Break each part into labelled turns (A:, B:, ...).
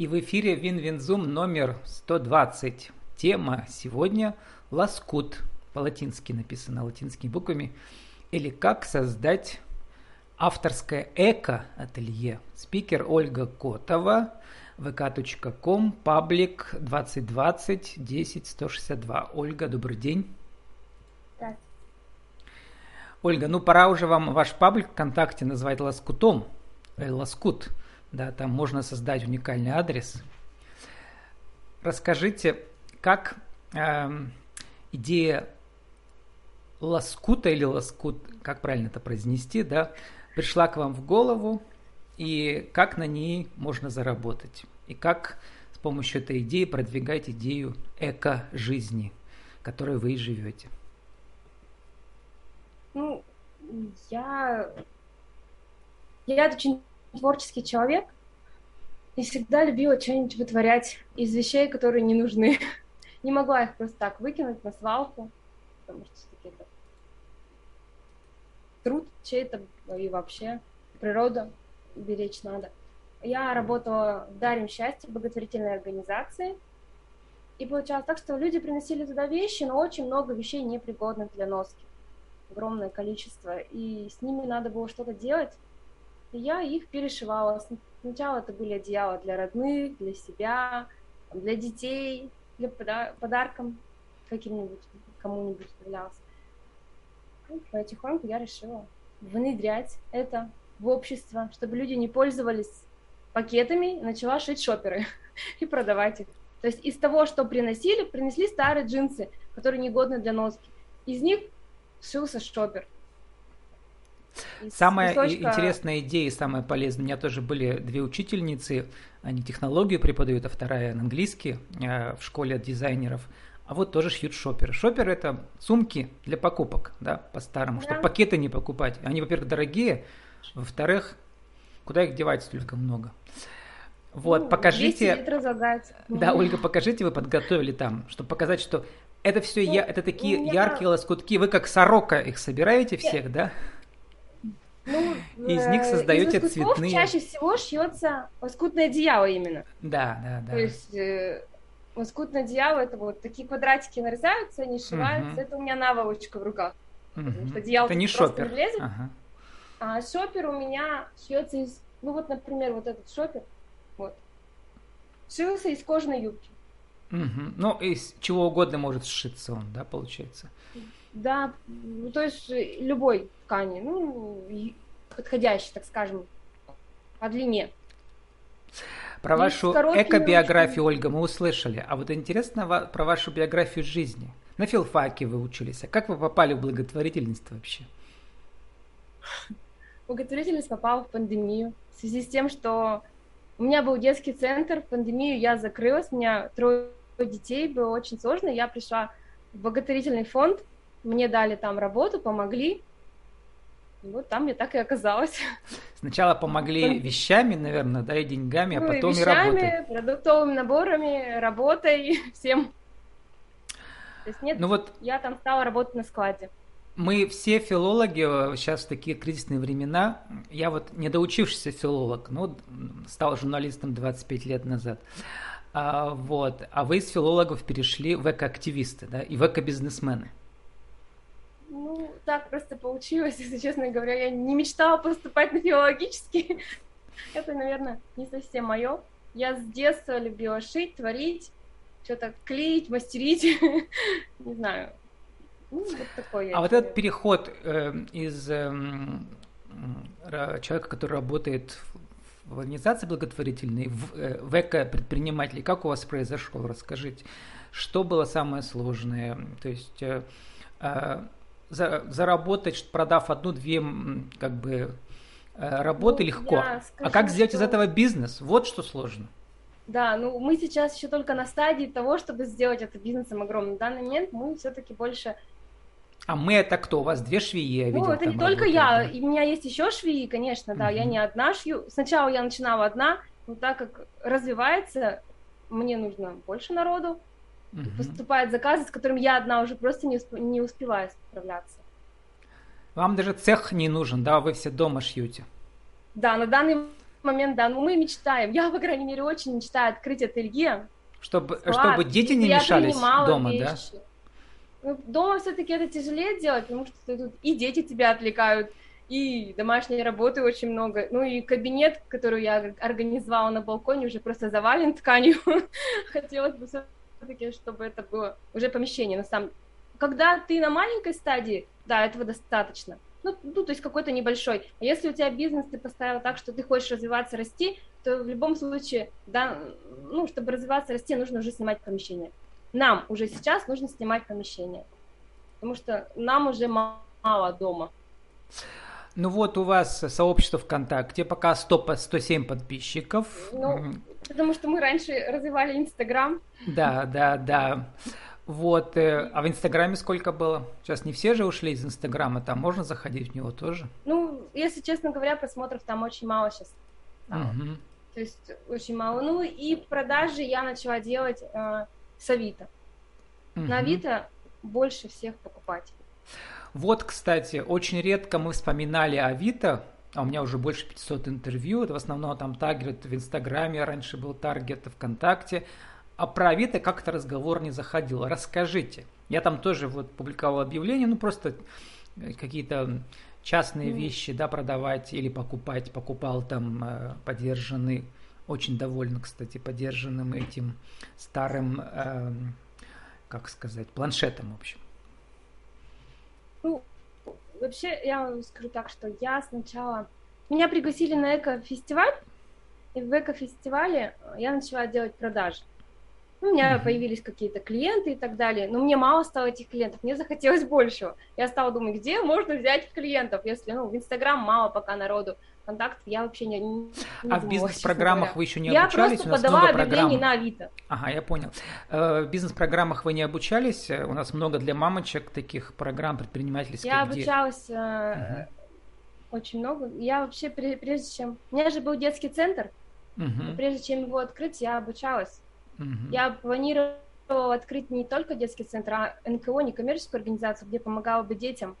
A: И в эфире Win-Win Zoom номер 120. Тема сегодня «Лоскут». По-латински написано латинскими буквами. Или «Как создать авторское эко-ателье». Спикер Ольга Котова, vk.com, паблик 2020 10 162. Ольга, добрый день.
B: Да.
A: Ольга, ну пора уже вам ваш паблик ВКонтакте назвать лоскутом. Э, лоскут. Да, там можно создать уникальный адрес. Расскажите, как э, идея лоскута или лоскут, как правильно это произнести, да, пришла к вам в голову, и как на ней можно заработать, и как с помощью этой идеи продвигать идею эко-жизни, которой вы и живете.
B: Ну, я, я очень творческий человек и всегда любила что-нибудь вытворять из вещей, которые не нужны. Не могла их просто так выкинуть на свалку, потому что все-таки это труд чей-то и вообще природу беречь надо. Я работала в Дарим счастье, благотворительной организации, и получалось так, что люди приносили туда вещи, но очень много вещей непригодных для носки. Огромное количество. И с ними надо было что-то делать. Я их перешивала. Сначала это были одеяла для родных, для себя, для детей, для пода- подарком каким-нибудь, кому-нибудь являлся. Потихоньку я решила внедрять это в общество, чтобы люди не пользовались пакетами, начала шить шоперы и продавать их. То есть из того, что приносили, принесли старые джинсы, которые негодны для носки. Из них сшился шопер.
A: Самая песочка... интересная идея и самая полезная. У меня тоже были две учительницы, они технологию преподают, а вторая английский э, в школе дизайнеров. А вот тоже шьют шоперы. Шопер это сумки для покупок, да, по-старому, да. чтобы пакеты не покупать. Они, во-первых, дорогие, во-вторых, куда их девать столько много. Вот, ну, покажите. Да, Ольга, покажите, вы подготовили там, чтобы показать, что это все, ну, я, это такие меня... яркие лоскутки. Вы как сорока их собираете всех, да?
B: Ну,
A: из них э, создаете из цветные.
B: чаще всего шьется лоскутное одеяло именно.
A: Да, да, да.
B: То есть э, лоскутное одеяло это вот такие квадратики нарезаются, они сшиваются. Угу. Это у меня наволочка в руках.
A: Угу. Потому что одеяло это не шопер. Не влезет. Ага.
B: А шопер у меня шьется из, ну вот, например, вот этот шопер, вот, шился из кожаной юбки.
A: Угу. Ну, из чего угодно может сшиться он, да, получается?
B: Да, ну, то есть любой ткани, ну, подходящий, так скажем, по длине.
A: Про вашу эко-биографию, Ольга, мы услышали. А вот интересно про вашу биографию жизни. На филфаке вы учились. А как вы попали в благотворительность вообще?
B: Благотворительность попала в пандемию. В связи с тем, что у меня был детский центр, в пандемию я закрылась, у меня трое детей, было очень сложно. Я пришла в благотворительный фонд, мне дали там работу, помогли. вот там я так и оказалась.
A: Сначала помогли вещами, наверное, да, и деньгами, а ну, потом
B: и,
A: вещами, и работой.
B: продуктовыми наборами, работой, всем. То есть нет, ну вот... я там стала работать на складе.
A: Мы все филологи сейчас в такие кризисные времена. Я вот недоучившийся филолог, ну, стал журналистом 25 лет назад. А, вот. А вы из филологов перешли в экоактивисты, да, и в экобизнесмены.
B: Так просто получилось, если честно говоря. Я не мечтала поступать на филологический. Это, наверное, не совсем мое. Я с детства любила шить, творить, что-то клеить, мастерить. Не знаю. Ну, вот такой
A: а вот этот переход э, из э, человека, который работает в организации благотворительной, в, э, в эко-предпринимателей, как у вас произошел? Расскажите, что было самое сложное? То есть э, за, заработать, продав одну-две как бы э, работы ну, легко. Скажу, а как сделать что... из этого бизнес? Вот что сложно.
B: Да, ну мы сейчас еще только на стадии того, чтобы сделать это бизнесом огромным. На данный момент мы все-таки больше
A: а мы это кто? У вас две швеи, я видел.
B: Ну, это не только я, да? у меня есть еще швеи, конечно, да, угу. я не одна шью. Сначала я начинала одна, но так как развивается, мне нужно больше народу, угу. поступают заказы, с которыми я одна уже просто не, усп- не успеваю справляться.
A: Вам даже цех не нужен, да, вы все дома шьете.
B: Да, на данный момент, да, ну мы мечтаем. Я, по крайней мере, очень мечтаю открыть ателье.
A: Чтобы, склад, чтобы дети не мешались дома,
B: вещи. да? Ну, дома все-таки это тяжелее делать, потому что тут и дети тебя отвлекают, и домашней работы очень много. Ну и кабинет, который я организовала на балконе, уже просто завален тканью. Хотелось бы все-таки, чтобы это было уже помещение. На самом когда ты на маленькой стадии, да, этого достаточно. Ну, ну, то есть какой-то небольшой. А если у тебя бизнес ты поставил так, что ты хочешь развиваться, расти, то в любом случае, да, ну, чтобы развиваться, расти, нужно уже снимать помещение. Нам уже сейчас нужно снимать помещение, потому что нам уже мало дома.
A: Ну вот у вас сообщество ВКонтакте, пока 100, 107 подписчиков.
B: Ну, потому что мы раньше развивали Инстаграм.
A: Да, да, да. Вот, э, а в Инстаграме сколько было? Сейчас не все же ушли из Инстаграма, там можно заходить в него тоже?
B: Ну, если честно говоря, просмотров там очень мало сейчас. Угу. То есть очень мало. Ну и продажи я начала делать э, с Авито. Угу. На Авито больше всех покупателей.
A: Вот, кстати, очень редко мы вспоминали Авито, а у меня уже больше 500 интервью, это в основном там таргет в Инстаграме, раньше был таргет ВКонтакте, а про Авито как-то разговор не заходил. Расскажите. Я там тоже вот публиковал объявление, ну просто э, какие-то частные mm. вещи, да, продавать или покупать. Покупал там э, подержанный, очень доволен, кстати, подержанным этим старым, э, как сказать, планшетом, в общем.
B: Ну, вообще, я вам скажу так, что я сначала... Меня пригласили на эко-фестиваль, и в эко-фестивале я начала делать продажи. У меня mm-hmm. появились какие-то клиенты и так далее, но мне мало стало этих клиентов, мне захотелось большего. Я стала думать, где можно взять клиентов, если, ну, в Инстаграм мало пока народу, контакт я вообще не, не
A: А в бизнес-программах вы еще не я обучались?
B: Я просто подала объявление на Авито.
A: Ага, я понял. Э, в бизнес-программах вы не обучались? У нас много для мамочек таких программ предпринимательских.
B: Я где... обучалась угу. очень много. Я вообще, прежде чем... У меня же был детский центр, угу. прежде чем его открыть, я обучалась. Угу. Я планировала открыть не только детский центр, а НКО, некоммерческую организацию, где помогала бы детям.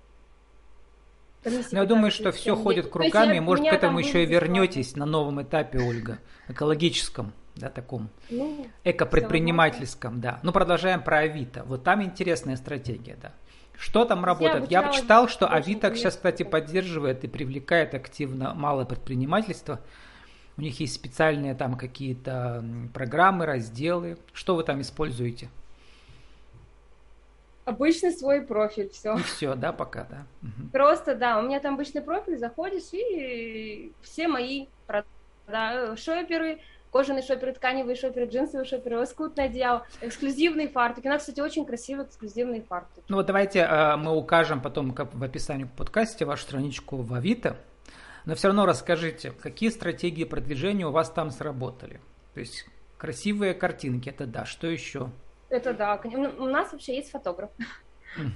A: Но ну, я думаю, что все ходит кругами, я, может, к этому еще и вернетесь на новом этапе, Ольга, экологическом, да, таком, ну, эко-предпринимательском, да. Ну, продолжаем про Авито. Вот там интересная стратегия, да. Что там работает? Я, я читал, что Авито сейчас, кстати, поддерживает и привлекает активно малое предпринимательство. У них есть специальные там какие-то программы, разделы. Что вы там используете?
B: Обычный свой профиль, все.
A: И все, да, пока, да.
B: Просто, да, у меня там обычный профиль, заходишь, и все мои да, шоперы, кожаные шоперы, тканевые шоперы, джинсовые шоперы, лоскутное одеяло, эксклюзивные фартуки. У нас, кстати, очень красивые эксклюзивные фартуки.
A: Ну вот давайте э, мы укажем потом как в описании к подкасте вашу страничку в Авито, но все равно расскажите, какие стратегии продвижения у вас там сработали? То есть красивые картинки, это да, что еще?
B: Это да, ну, у нас вообще есть фотограф,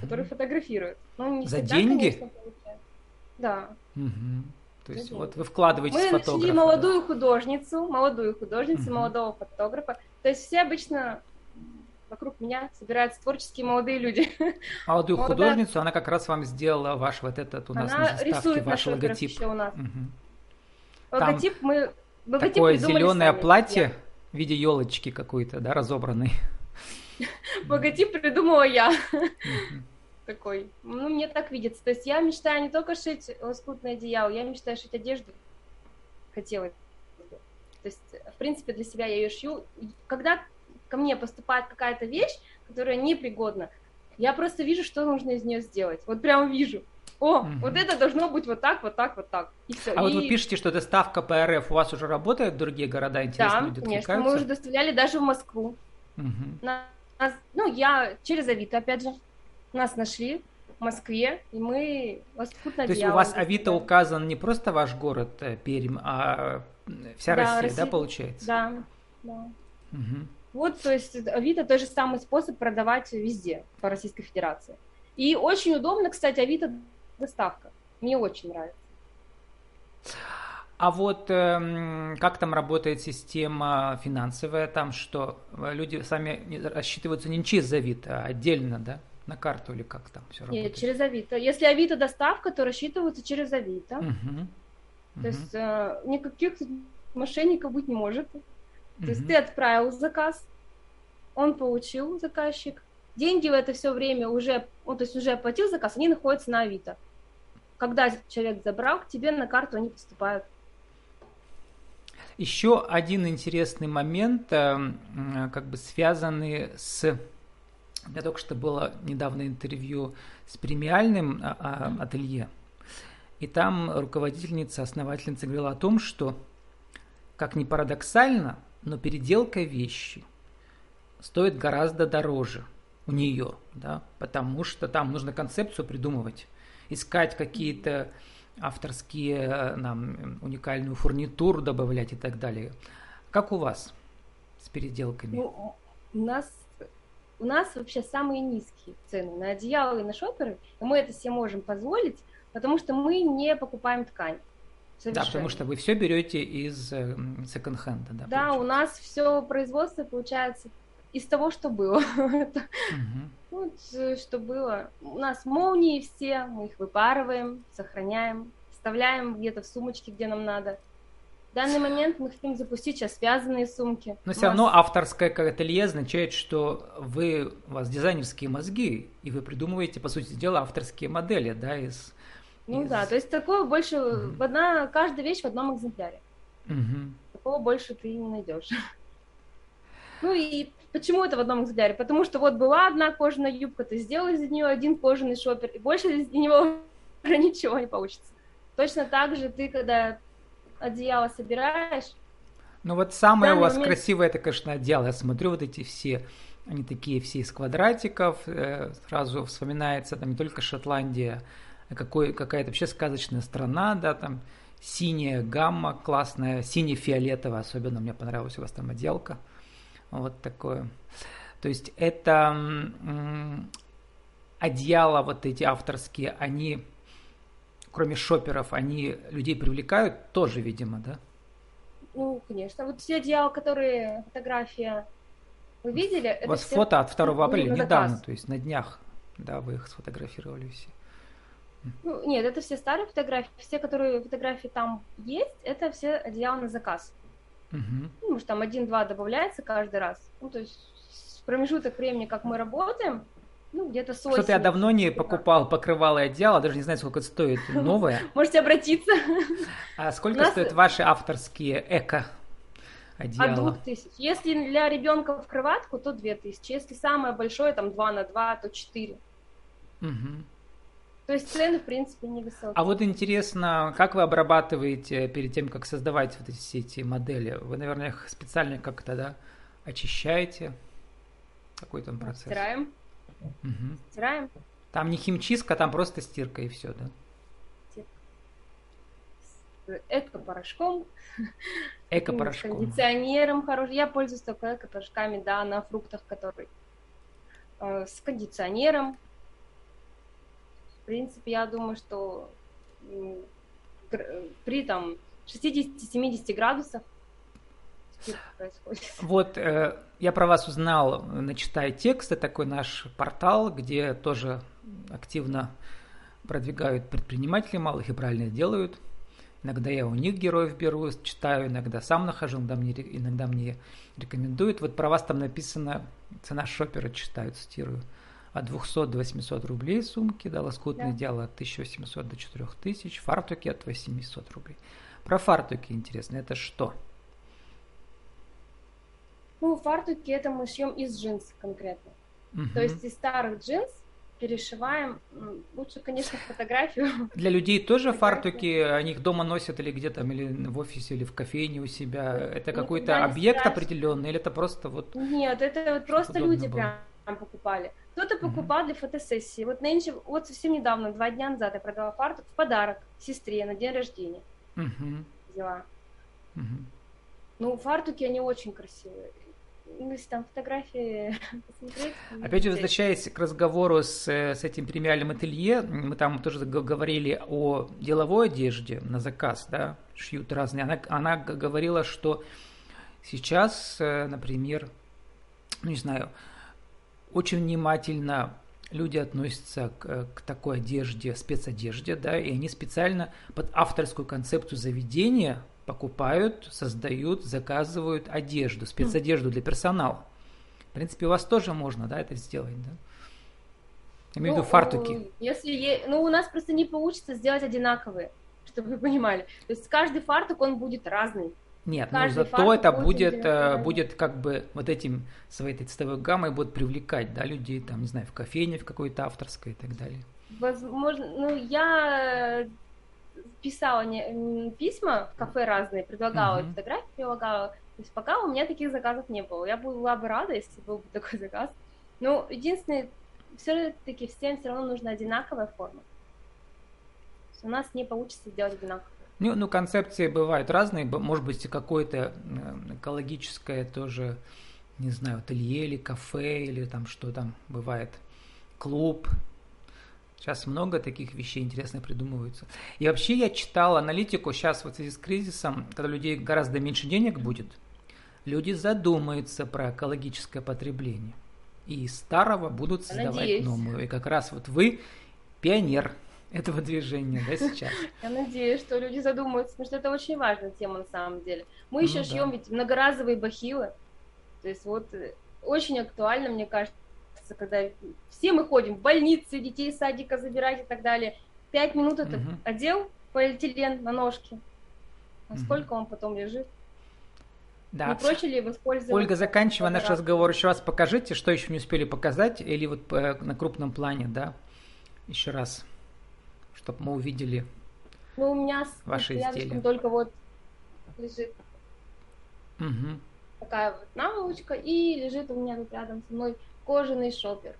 B: который фотографирует.
A: Ну, не За деньги?
B: Да.
A: То есть вот вы вкладываетесь
B: Мы
A: фотографа.
B: Мы нашли молодую да. художницу, молодую художницу, молодого фотографа. То есть все обычно вокруг меня собираются творческие молодые люди.
A: Молодую вот художницу, она как раз вам сделала ваш вот этот у нас она на заставке, ваш логотип.
B: Еще у нас. Угу. Логотип мы
A: логотип Такое зеленое сами. платье я. в виде елочки какой-то, да, разобранный.
B: Логотип придумала я. Такой. Ну, мне так видится. То есть я мечтаю не только шить лоскутное одеяло, я мечтаю шить одежду. Хотела. То есть, в принципе, для себя я ее шью. Когда ко мне поступает какая-то вещь, которая непригодна, я просто вижу, что нужно из нее сделать. Вот прям вижу. О, угу. вот это должно быть вот так, вот так, вот так. И все.
A: А и... вот вы пишете, что доставка по РФ у вас уже работает в другие города? Интересно,
B: да,
A: люди
B: конечно, мы уже доставляли даже в Москву.
A: Угу.
B: Нас, ну, я через Авито, опять же, нас нашли в Москве, и мы
A: лоскутно То есть у вас Авито указан не просто ваш город э, Пермь, а вся да, Россия, Россия, да, получается?
B: Да, да. Угу. Вот, то есть Авито тот же самый способ продавать везде по Российской Федерации. И очень удобно, кстати, Авито доставка. Мне очень нравится.
A: А вот э, как там работает система финансовая, там что люди сами рассчитываются не через Авито, а отдельно, да? На карту или как там все работает?
B: Нет, через Авито. Если Авито доставка, то рассчитываются через Авито. Угу. То угу. есть э, никаких мошенников быть не может. То есть ты отправил заказ, он получил, заказчик, деньги в это все время уже, он, то есть уже оплатил заказ, они находятся на Авито. Когда человек забрал, к тебе на карту они поступают.
A: Еще один интересный момент, э, как бы связанный с... У меня только что было недавно интервью с премиальным а, а, ателье, и там руководительница, основательница говорила о том, что, как ни парадоксально, но переделка вещи стоит гораздо дороже у нее, да, потому что там нужно концепцию придумывать, искать какие-то авторские, э, нам уникальную фурнитуру добавлять и так далее. Как у вас с переделками? Ну,
B: у нас у нас вообще самые низкие цены на одеяло и на шоперы, и мы это себе можем позволить, потому что мы не покупаем ткань.
A: Совершенно. Да, потому что вы все берете из э, секонд-хенда.
B: Да, да у нас все производство получается из того, что было. Вот э, что было. У нас молнии все, мы их выпарываем, сохраняем, вставляем где-то в сумочки, где нам надо. В данный момент мы хотим запустить сейчас связанные сумки.
A: Но все равно авторское ателье означает, что вы, у вас дизайнерские мозги, и вы придумываете, по сути дела, авторские модели, да, из...
B: Ну из... да, то есть такое больше, mm в одна, каждая вещь в одном экземпляре. mm Такого больше ты не найдешь. Ну и почему это в одном экземпляре? Потому что вот была одна кожаная юбка, ты сделал из нее один кожаный шопер, и больше из него ничего не получится. Точно так же ты, когда одеяло собираешь.
A: Ну вот самое у вас момент... красивое, это, конечно, одеяло. Я смотрю вот эти все, они такие все из квадратиков, э, сразу вспоминается там не только Шотландия, какой, какая-то вообще сказочная страна, да, там синяя гамма классная, сине-фиолетовая, особенно мне понравилась у вас там отделка. Вот такое. То есть это м- одеяла вот эти авторские, они кроме шоперов, они людей привлекают тоже, видимо, да?
B: Ну, конечно. Вот все одеяла, которые фотография вы видели?
A: У вас все... фото от 2 апреля, недавно, то есть на днях, да, вы их сфотографировали все.
B: Ну, нет, это все старые фотографии. Все, которые фотографии там есть, это все одеяла на заказ. Угу. Ну, может, там один-два добавляется каждый раз. Ну, то есть промежуток времени, как мы работаем, ну, где-то с
A: Что-то я давно не покупал покрывало и одеяло, даже не знаю, сколько это стоит новое.
B: Можете обратиться.
A: А сколько нас... стоят ваши авторские эко одеяла?
B: От двух тысяч. Если для ребенка в кроватку, то две тысячи. Если самое большое, там два на два, то четыре. Угу. То есть цены, в принципе, невысокие.
A: А вот интересно, как вы обрабатываете перед тем, как создавать вот эти, все эти модели? Вы, наверное, их специально как-то, да, очищаете? Какой там процесс?
B: Стираем. Угу. Стираем.
A: Там не химчистка, там просто стирка и все, да?
B: Эко-порошком.
A: Эко-порошком.
B: Кондиционером хороший. Я пользуюсь только эко-порошками, да, на фруктах, которые э, с кондиционером. В принципе, я думаю, что при там 60-70 градусах
A: происходит. Вот э, я про вас узнал, начитая текст, это такой наш портал, где тоже активно продвигают предприниматели малых и правильно делают. Иногда я у них героев беру, читаю, иногда сам нахожу, иногда мне, иногда мне рекомендуют. Вот про вас там написано, цена шопера читаю, цитирую. От 200 до 800 рублей сумки, да, лоскутное да. дело от 1800 до 4000, фартуки от 800 рублей. Про фартуки интересно, это что?
B: Ну, фартуки это мы шьем из джинс конкретно. Угу. То есть из старых джинс перешиваем. Лучше, конечно, фотографию.
A: Для людей тоже фартуки, они их дома носят или где-то, или в офисе, или в кофейне у себя. Это какой-то объект страшно. определенный, или это просто вот...
B: Нет, это вот просто люди было. прям покупали. Кто-то покупал для фотосессии. Вот нынче, вот совсем недавно, два дня назад я продала фартук в подарок сестре на день рождения. mm Взяла. mm Ну, фартуки, они очень красивые ну, если там фотографии посмотреть.
A: Опять же, возвращаясь к разговору с, с этим премиальным ателье, мы там тоже говорили о деловой одежде на заказ, да, шьют разные. Она, она говорила, что сейчас, э, например, ну, не знаю, очень внимательно люди относятся к, к такой одежде, спецодежде, да, и они специально под авторскую концепцию заведения покупают, создают, заказывают одежду, спецодежду для персонала. В принципе, у вас тоже можно, да, это сделать, да? Я имею в виду ну, фартуки.
B: Если, ну, у нас просто не получится сделать одинаковые, чтобы вы понимали. То есть каждый фартук, он будет разный.
A: Нет, но зато это будет, э, будет как бы вот этим своей цветовой гаммой будет привлекать, да, людей, там, не знаю, в кофейне в какой-то авторской и так далее.
B: Возможно, ну, я писала не, письма в кафе разные, предлагала uh-huh. фотографии, прилагала. То есть пока у меня таких заказов не было. Я была бы рада, если был бы такой заказ. Но единственное, все-таки всем все равно нужна одинаковая форма. У нас не получится сделать одинаково.
A: Ну, ну, концепции бывают разные. Может быть, какое-то экологическое тоже, не знаю, ателье или кафе, или там что там бывает, клуб. Сейчас много таких вещей интересных придумываются. И вообще я читал аналитику сейчас вот в связи с кризисом, когда людей гораздо меньше денег будет, люди задумаются про экологическое потребление. И из старого будут создавать Надеюсь. новую. И как раз вот вы пионер этого движения, да, сейчас?
B: Я надеюсь, что люди задумаются, потому что это очень важная тема на самом деле. Мы еще ну, шьем да. ведь многоразовые бахилы. То есть вот э, очень актуально, мне кажется, когда все мы ходим в больницы, детей из садика забирать и так далее. Пять минут это угу. одел полиэтилен на ножки. А угу. сколько он потом лежит?
A: Да. Не проще ли воспользоваться? Ольга, заканчивая наш разговор, еще раз покажите, что еще не успели показать, или вот на крупном плане, да, еще раз чтобы мы увидели
B: ну, у меня ваши изделия. только вот лежит угу. такая вот наволочка, и лежит у меня тут рядом со мной кожаный шопер,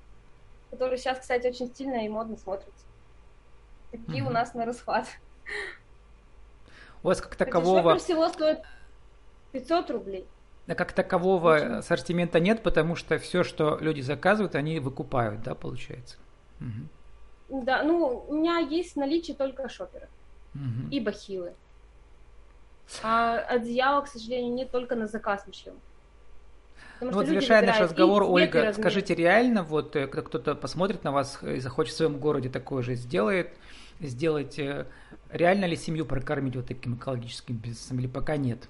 B: который сейчас, кстати, очень стильно и модно смотрится. Такие угу. у нас на расхват.
A: У вас как такового...
B: Шопер всего стоит 500 рублей.
A: Да как такового Очень. ассортимента нет, потому что все, что люди заказывают, они выкупают, да, получается? Угу.
B: Да, ну, у меня есть в наличии только шоперы угу. и бахилы. А одеяло, к сожалению, нет только на заказ мы шьем.
A: ну вот завершая наш разговор, Ольга, скажите, реально, вот э, когда кто-то посмотрит на вас и захочет в своем городе такое же сделает, сделать, э, реально ли семью прокормить вот таким экологическим бизнесом или пока нет?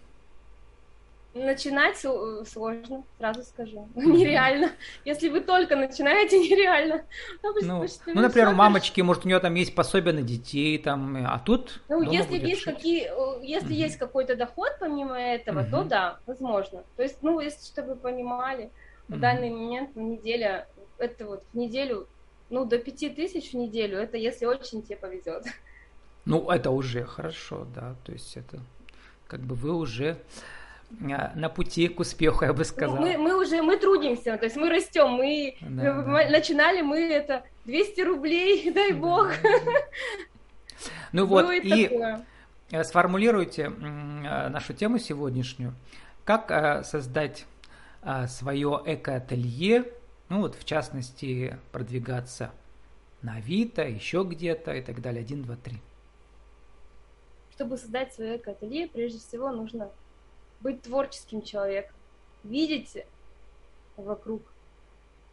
B: Начинать сложно, сразу скажу. Нереально. Если вы только начинаете, нереально.
A: Ну, ну, ну например, у мамочки, может, у нее там есть пособие на детей, там, а тут.
B: Ну, если есть какие, если uh есть какой-то доход помимо этого, uh то да, возможно. То есть, ну, если чтобы вы понимали, в uh данный момент в неделя, это вот в неделю, ну, до пяти тысяч в неделю, это если очень тебе повезет.
A: Ну, это уже хорошо, да. То есть это как бы вы уже на пути к успеху, я бы сказал.
B: Мы, мы уже, мы трудимся, то есть мы растем, мы да, да. начинали мы это 200 рублей, дай да, бог.
A: Ну вот, и такое. Э, сформулируйте э, нашу тему сегодняшнюю. Как э, создать свое эко-ателье, ну вот в частности продвигаться на Авито, еще где-то и так далее. Один, два, три.
B: Чтобы создать свое эко-ателье, прежде всего нужно быть творческим человеком, видеть вокруг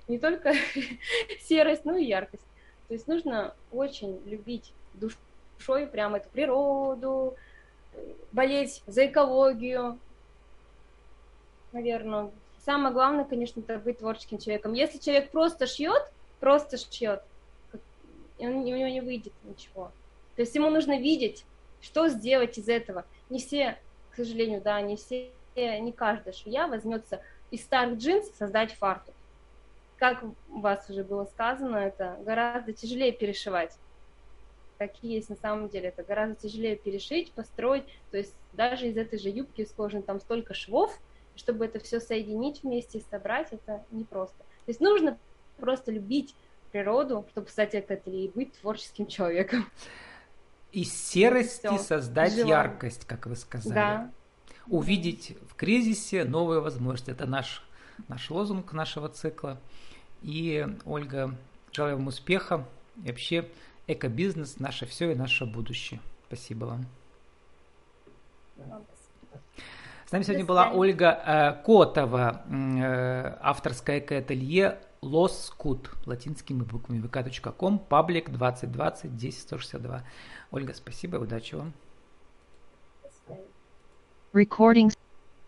B: не только серость, но и яркость. То есть нужно очень любить душой прямо эту природу, болеть за экологию, наверное. Самое главное, конечно, это быть творческим человеком. Если человек просто шьет, просто шьет, у него не выйдет ничего. То есть ему нужно видеть, что сделать из этого. Не все к сожалению, да, не все, не каждая швея возьмется из старых джинс создать фартук. Как у вас уже было сказано, это гораздо тяжелее перешивать. Какие есть на самом деле, это гораздо тяжелее перешить, построить. То есть даже из этой же юбки сложно там столько швов, чтобы это все соединить вместе и собрать, это непросто. То есть нужно просто любить природу, чтобы стать это и быть творческим человеком.
A: Из серости Все. создать Желаю. яркость, как вы сказали. Да. Увидеть в кризисе новые возможности. Это наш, наш лозунг нашего цикла. И, Ольга, желаю вам успеха. И вообще, экобизнес – наше все и наше будущее. Спасибо вам. С нами сегодня была Ольга э, Котова, э, авторское эко-ателье Лоскут, латинскими буквами vk.com, паблик 2020 10 162. Ольга, спасибо, удачи вам.
C: Recording